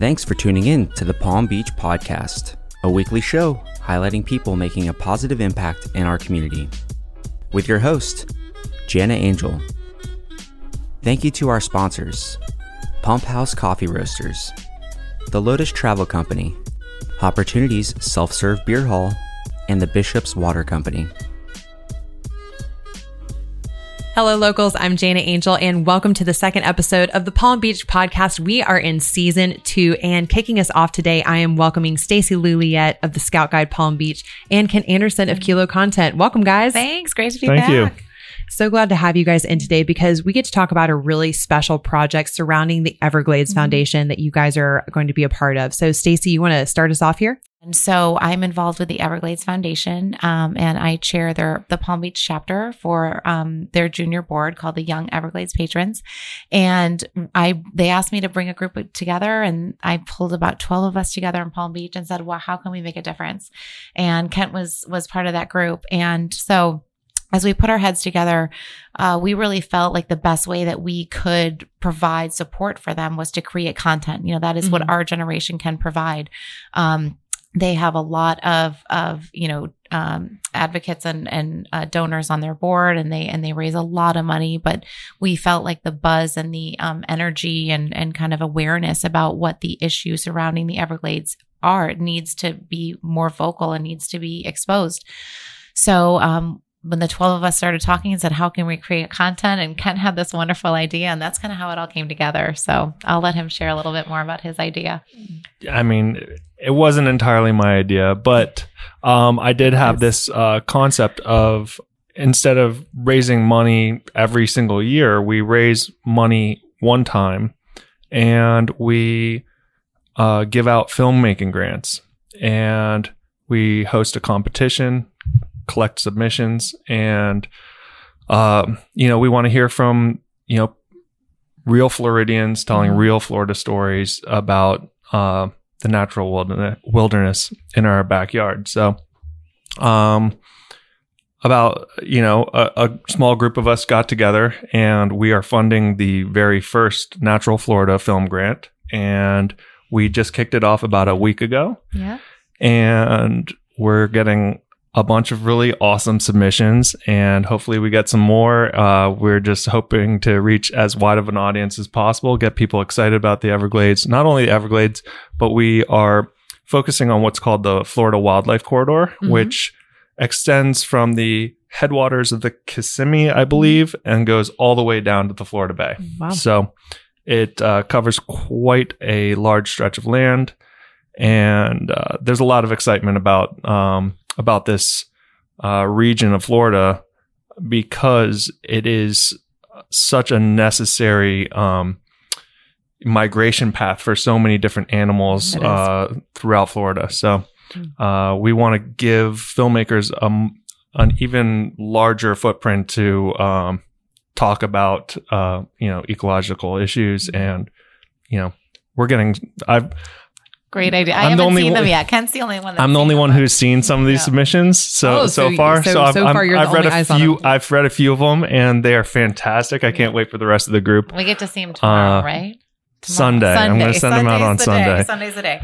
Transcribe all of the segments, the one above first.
Thanks for tuning in to the Palm Beach Podcast, a weekly show highlighting people making a positive impact in our community. With your host, Jana Angel. Thank you to our sponsors Pumphouse Coffee Roasters, the Lotus Travel Company, Hopportunities Self Serve Beer Hall, and the Bishop's Water Company. Hello, locals. I'm Jana Angel, and welcome to the second episode of the Palm Beach podcast. We are in season two, and kicking us off today, I am welcoming Stacey Leuliette of the Scout Guide Palm Beach and Kent Anderson of Kilo Content. Welcome, guys. Thanks. Great to be Thank back. you. So glad to have you guys in today because we get to talk about a really special project surrounding the Everglades Foundation that you guys are going to be a part of. So, Stacey, you want to start us off here? And so I'm involved with the Everglades Foundation, um, and I chair their the Palm Beach chapter for um, their junior board called the Young Everglades Patrons. And I they asked me to bring a group together, and I pulled about twelve of us together in Palm Beach and said, "Well, how can we make a difference?" And Kent was was part of that group, and so as we put our heads together, uh, we really felt like the best way that we could provide support for them was to create content. You know, that is what Mhm. our generation can provide. Um, they have a lot of of you know um, advocates and and uh, donors on their board, and they and they raise a lot of money. But we felt like the buzz and the um, energy and and kind of awareness about what the issues surrounding the Everglades are needs to be more vocal and needs to be exposed. So um, when the 12 of us started talking and said, How can we create content? And Kent had this wonderful idea, and that's kind of how it all came together. So I'll let him share a little bit more about his idea. I mean, it wasn't entirely my idea, but um, I did have this uh, concept of instead of raising money every single year, we raise money one time and we uh, give out filmmaking grants and we host a competition, collect submissions, and um, you know we want to hear from you know real Floridians telling Mhm. real Florida stories about uh, the natural wilderness, wilderness in our backyard. So, um, about you know a, a small group of us got together and we are funding the very first Natural Florida film grant, and we just kicked it off about a week ago Yeah. and we're getting a bunch of really awesome submissions and hopefully we get some more uh, we're just hoping to reach as wide of an audience as possible get people excited about the everglades not only the everglades but we are focusing on what's called the florida wildlife corridor Mhm. which extends from the headwaters of the kissimmee i believe and goes all the way down to the florida bay Wow. so it uh, covers quite a large stretch of land, and uh, there's a lot of excitement about um, about this uh, region of Florida because it is such a necessary um, migration path for so many different animals uh, throughout Florida. So Mm. uh, we want to give filmmakers um, an even larger footprint to um, talk about uh, you know ecological issues and you know we're getting I've Great idea. I I'm haven't only seen them yet. Kent's the only one. That's I'm the only one who's seen some of these Yeah. submissions so Oh, so, so- far. so- So, I've, so far you're I've read only a few. I've read a few of them, and they are fantastic. I can't wait for the rest of the group. We get to see them tomorrow, Uh, right? Tomorrow. Sunday. I'm gonna send them out on the Sunday. Day. Sunday's the day.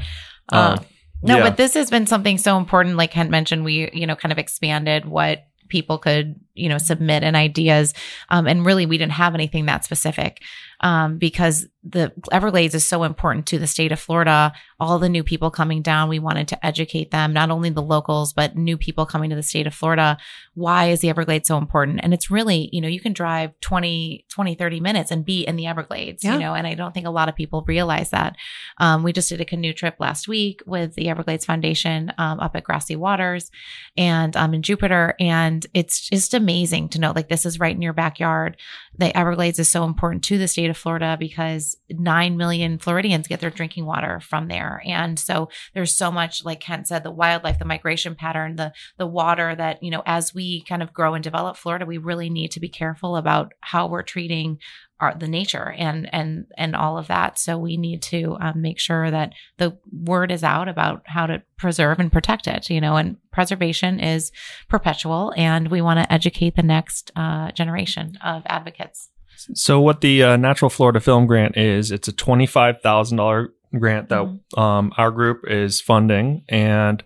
Uh, Um, no, yeah. but this has been something so important. Like Kent mentioned, we you know kind of expanded what people could you know submit and ideas, um, and really we didn't have anything that specific um, because the Everglades is so important to the state of Florida. All the new people coming down, we wanted to educate them, not only the locals, but new people coming to the state of Florida. Why is the Everglades so important? And it's really, you know, you can drive 20, 20, 30 minutes and be in the Everglades, Yeah. you know, and I don't think a lot of people realize that. Um, we just did a canoe trip last week with the Everglades Foundation um, up at Grassy Waters and um, in Jupiter. And it's just amazing to know like this is right in your backyard. The Everglades is so important to the state of Florida because 9 million Floridians get their drinking water from there. And so there's so much, like Kent said, the wildlife, the migration pattern, the, the water that, you know, as we kind of grow and develop Florida, we really need to be careful about how we're treating our the nature and and and all of that. So we need to um, make sure that the word is out about how to preserve and protect it. You know, and preservation is perpetual, and we want to educate the next uh, generation of advocates. So, what the uh, Natural Florida Film Grant is, it's a twenty-five thousand dollar grant that Mhm. um, our group is funding, and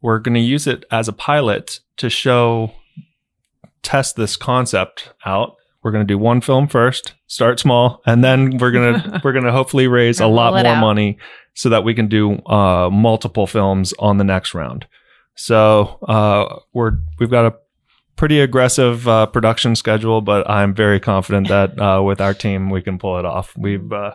we're going to use it as a pilot to show, test this concept out. We're going to do one film first, start small, and then we're gonna we're gonna hopefully raise a lot more out. money so that we can do uh, multiple films on the next round. So uh, we're we've got a pretty aggressive uh, production schedule, but I'm very confident that uh, with our team we can pull it off. We've uh,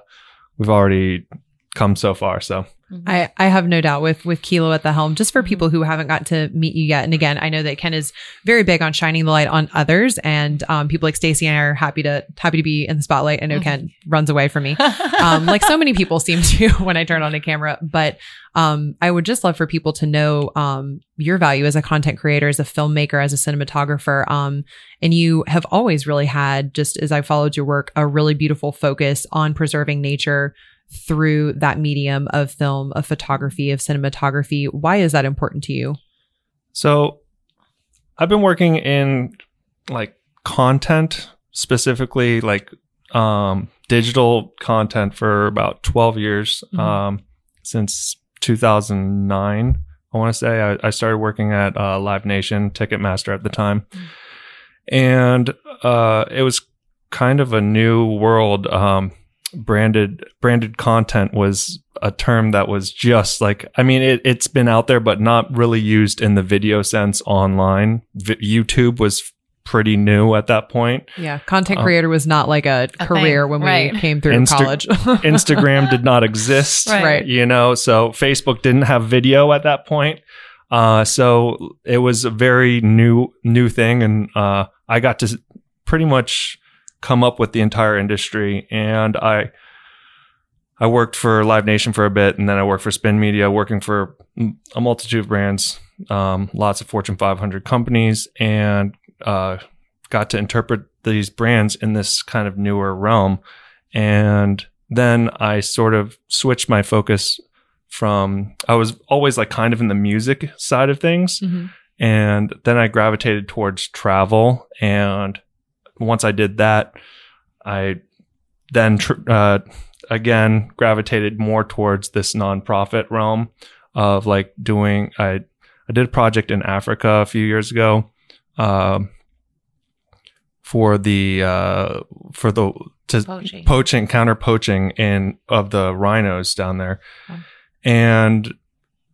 we've already come so far. So I, I have no doubt with with Kilo at the helm, just for Mhm. people who haven't got to meet you yet. And again, I know that Kent is very big on shining the light on others, and um, people like Stacey and I are happy to happy to be in the spotlight. I know Mhm. Kent runs away from me, um, like so many people seem to when I turn on a camera. But um, I would just love for people to know um, your value as a content creator, as a filmmaker, as a cinematographer. Um, and you have always really had, just as I followed your work, a really beautiful focus on preserving nature through that medium of film, of photography, of cinematography. Why is that important to you? So I've been working in like content, specifically like um, digital content for about 12 years, Mhm. um, since 2009. I want to say I, I started working at uh, Live Nation, Ticketmaster at the time. And uh, it was kind of a new world. Um, branded branded content was a term that was just like I mean it, it's been out there but not really used in the video sense online. Vi- YouTube was pretty new at that point. Yeah, content Um, creator was not like a, A career thing, when we right. came through Insta- college. Instagram did not exist. Right. Right. You know, so Facebook didn't have video at that point. Uh, so it was a very new new thing, and uh, I got to pretty much come up with the entire industry. And I I worked for Live Nation for a bit, and then I worked for Spin Media, working for a multitude of brands, um, lots of Fortune 500 companies, and uh, got to interpret these brands in this kind of newer realm. And then I sort of switched my focus from I was always like kind of in the music side of things Mhm. and then I gravitated towards travel and once I did that I then tr- uh, again gravitated more towards this nonprofit realm of like doing I I did a project in Africa a few years ago um, for the uh, for the to Poaching. poaching counter poaching in of the rhinos down there Oh. and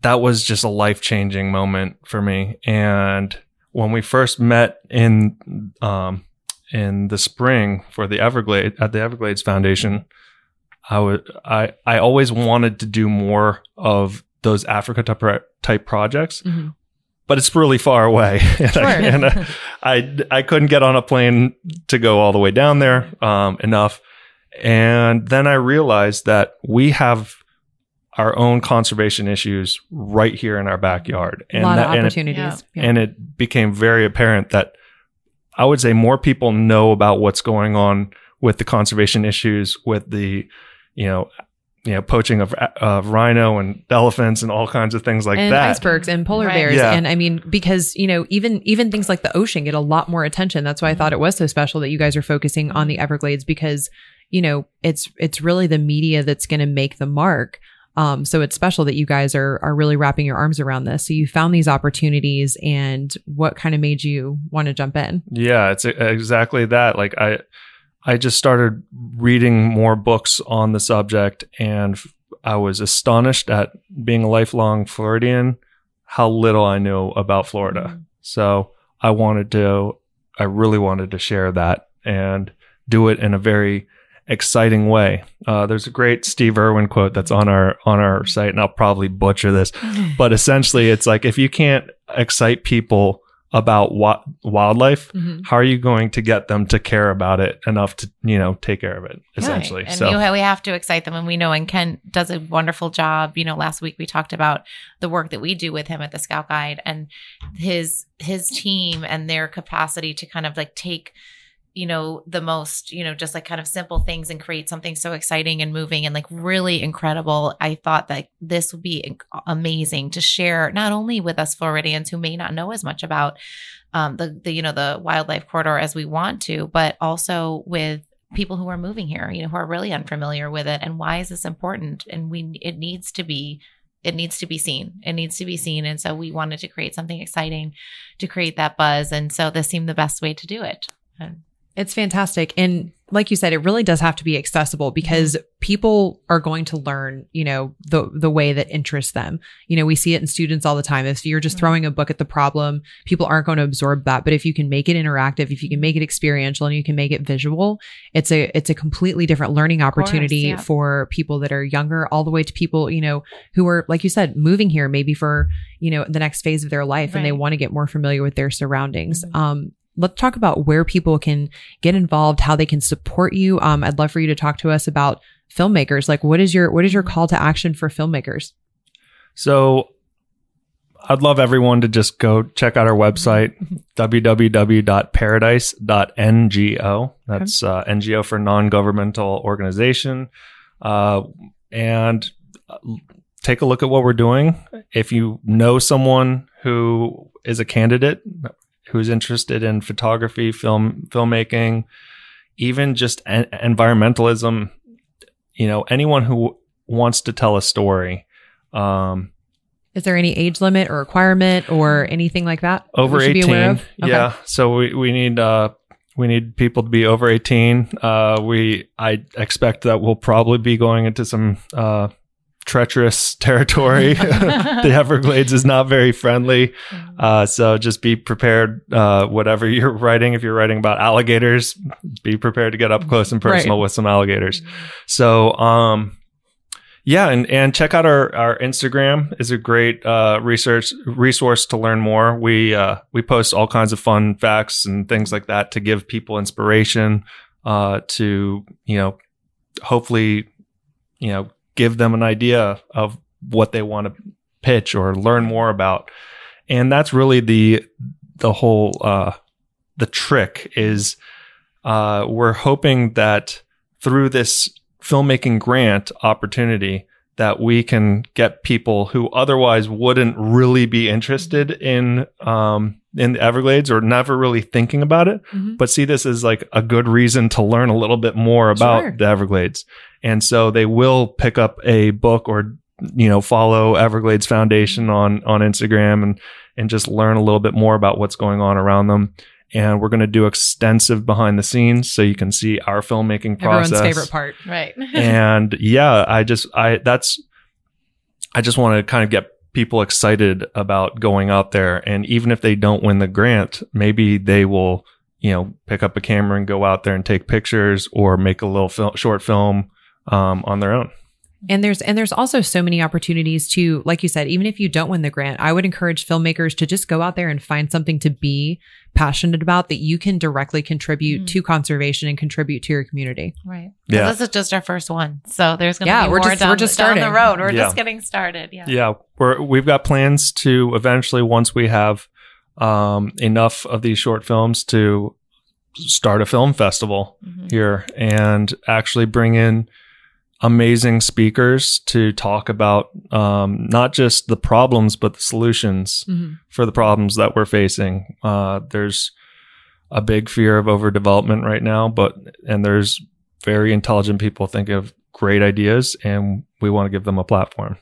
that was just a life-changing moment for me and when we first met in um in the spring for the Everglades at the everglades foundation i would i i always wanted to do more of those africa type, type projects Mhm. but it's really far away and, I, and I, I I couldn't get on a plane to go all the way down there um, enough, and then I realized that we have our own conservation issues right here in our backyard, a lot that, of and it, opportunities. Yeah. and it became very apparent that I would say more people know about what's going on with the conservation issues with the you know you know poaching of of rhino and elephants and all kinds of things like and that. icebergs and polar Right. bears Yeah. and i mean because you know even even things like the ocean get a lot more attention that's why i thought it was so special that you guys are focusing on the everglades because you know it's it's really the media that's going to make the mark um, so it's special that you guys are are really wrapping your arms around this so you found these opportunities and what kind of made you want to jump in Yeah, it's exactly that. Like I I just started reading more books on the subject and I was astonished at being a lifelong Floridian how little I knew about Florida. So I wanted to I really wanted to share that and do it in a very exciting way. Uh, there's a great Steve Irwin quote that's on our on our site, and I'll probably butcher this, but essentially, it's like if you can't excite people about wa- wildlife, Mhm. how are you going to get them to care about it enough to you know take care of it? Essentially, Right. And so you we have to excite them. And we know, and Kent does a wonderful job. You know, last week we talked about the work that we do with him at the Scout Guide and his his team and their capacity to kind of like take you know the most you know just like kind of simple things and create something so exciting and moving and like really incredible i thought that this would be amazing to share not only with us floridians who may not know as much about um, the, the you know the wildlife corridor as we want to but also with people who are moving here you know who are really unfamiliar with it and why is this important and we it needs to be it needs to be seen. It needs to be seen. And so we wanted to create something exciting to create that buzz. And so this seemed the best way to do it. It's fantastic. And like you said, it really does have to be accessible because mm-hmm. people are going to learn, you know, the the way that interests them. You know, we see it in students all the time. If you're just mm-hmm. throwing a book at the problem, people aren't going to absorb that. But if you can make it interactive, if you can make it experiential and you can make it visual, it's a it's a completely different learning opportunity course, yeah. for people that are younger, all the way to people, you know, who are, like you said, moving here maybe for, you know, the next phase of their life right. and they want to get more familiar with their surroundings. Mm-hmm. Um, let's talk about where people can get involved, how they can support you. Um, I'd love for you to talk to us about filmmakers. Like, what is your what is your call to action for filmmakers? So, I'd love everyone to just go check out our website www.paradise.ngo. That's uh, NGO for non-governmental organization, uh, and uh, take a look at what we're doing. If you know someone who is a candidate who's interested in photography, film, filmmaking, even just en- environmentalism, you know, anyone who wants to tell a story. Um, is there any age limit or requirement or anything like that? Over that 18. Okay. Yeah. So we, we need, uh, we need people to be over 18. Uh, we, I expect that we'll probably be going into some, uh, treacherous territory. the Everglades is not very friendly. Mm-hmm. Uh, so just be prepared, uh, whatever you're writing. If you're writing about alligators, be prepared to get up close and personal right. with some alligators. So, um, yeah, and, and check out our, our Instagram is a great uh, research resource to learn more. We uh, we post all kinds of fun facts and things like that to give people inspiration uh, to you know hopefully you know give them an idea of what they want to pitch or learn more about. And that's really the the whole uh, the trick is uh, we're hoping that through this filmmaking grant opportunity that we can get people who otherwise wouldn't really be interested in um, in the Everglades or never really thinking about it, mm-hmm. but see this as like a good reason to learn a little bit more about sure. the Everglades. And so they will pick up a book or you know follow Everglades Foundation on on Instagram and and just learn a little bit more about what's going on around them. And we're going to do extensive behind the scenes so you can see our filmmaking process. Everyone's favorite part, right? and yeah, I just I that's I just want to kind of get people excited about going out there. And even if they don't win the grant, maybe they will, you know, pick up a camera and go out there and take pictures or make a little fil- short film um, on their own. And there's and there's also so many opportunities to, like you said, even if you don't win the grant, I would encourage filmmakers to just go out there and find something to be passionate about that you can directly contribute mm-hmm. to conservation and contribute to your community. Right. Yeah. This is just our first one, so there's going to yeah, be we're more just, down, we're just down the road. We're yeah. just getting started. Yeah. Yeah. We're we've got plans to eventually, once we have um, enough of these short films, to start a film festival mm-hmm. here and actually bring in amazing speakers to talk about um, not just the problems but the solutions mm-hmm. for the problems that we're facing. Uh, there's a big fear of overdevelopment right now, but and there's very intelligent people thinking of great ideas, and we want to give them a platform.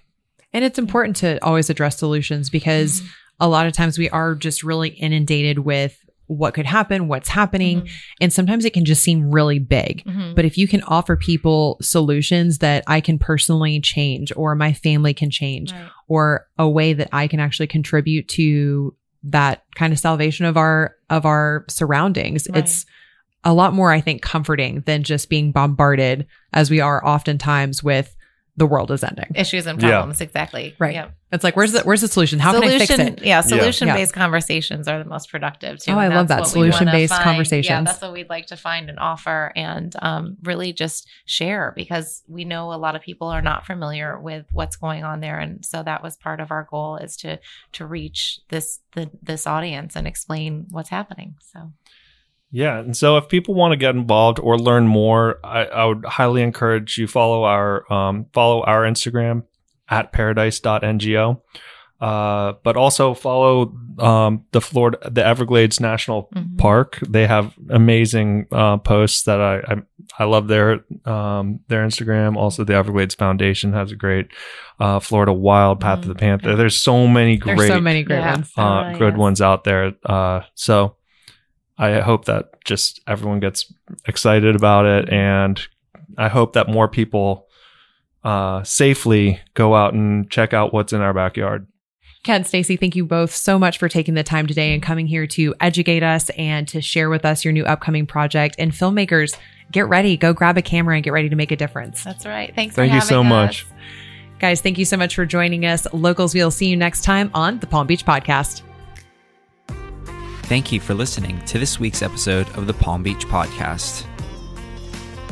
And it's important to always address solutions because. Mm-hmm. A lot of times we are just really inundated with what could happen, what's happening. Mm-hmm. And sometimes it can just seem really big. Mm-hmm. Mm-hmm. But if you can offer people solutions that I can personally change or my family can change right. or a way that I can actually contribute to that kind of salvation of our of our surroundings, right. it's a lot more I think comforting than just being bombarded as we are oftentimes with the world is ending. Issues and problems, yeah. exactly. Right. Yep. It's like, where's the where's the solution? How solution, can I fix it? Yeah, solution based conversations are the most productive too. Oh, I love that solution based conversations. Yeah, that's what we'd like to find and offer, and um, really just share because we know a lot of people are not familiar with what's going on there, and so that was part of our goal is to to reach this the, this audience and explain what's happening. So Yeah, and so if people want to get involved or learn more, I, I would highly encourage you follow our um, follow our Instagram at paradise.ngo. Uh, but also follow um, the Florida, the Everglades National Mhm. Park. They have amazing uh, posts that I, I I love their um, their Instagram. Also, the Everglades Foundation has a great uh, Florida Wild Path of the Mhm. Panther. There's so many There's great so many great Yeah. ones. uh, Oh, good yes. ones out there. Uh, so I hope that just everyone gets excited about it, and I hope that more people uh, safely go out and check out what's in our backyard. Kent, Stacey, thank you both so much for taking the time today and coming here to educate us and to share with us your new upcoming project. And filmmakers, get ready, go grab a camera and get ready to make a difference. That's right. Thanks Thank for you so us. much. Guys, thank you so much for joining us. Locals, we'll see you next time on the Palm Beach Podcast. Thank you for listening to this week's episode of the Palm Beach Podcast.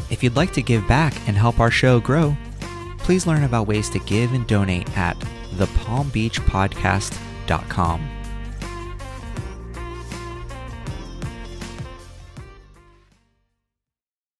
If you'd like to give back and help our show grow, please learn about ways to give and donate at thepalmbeachpodcast.com.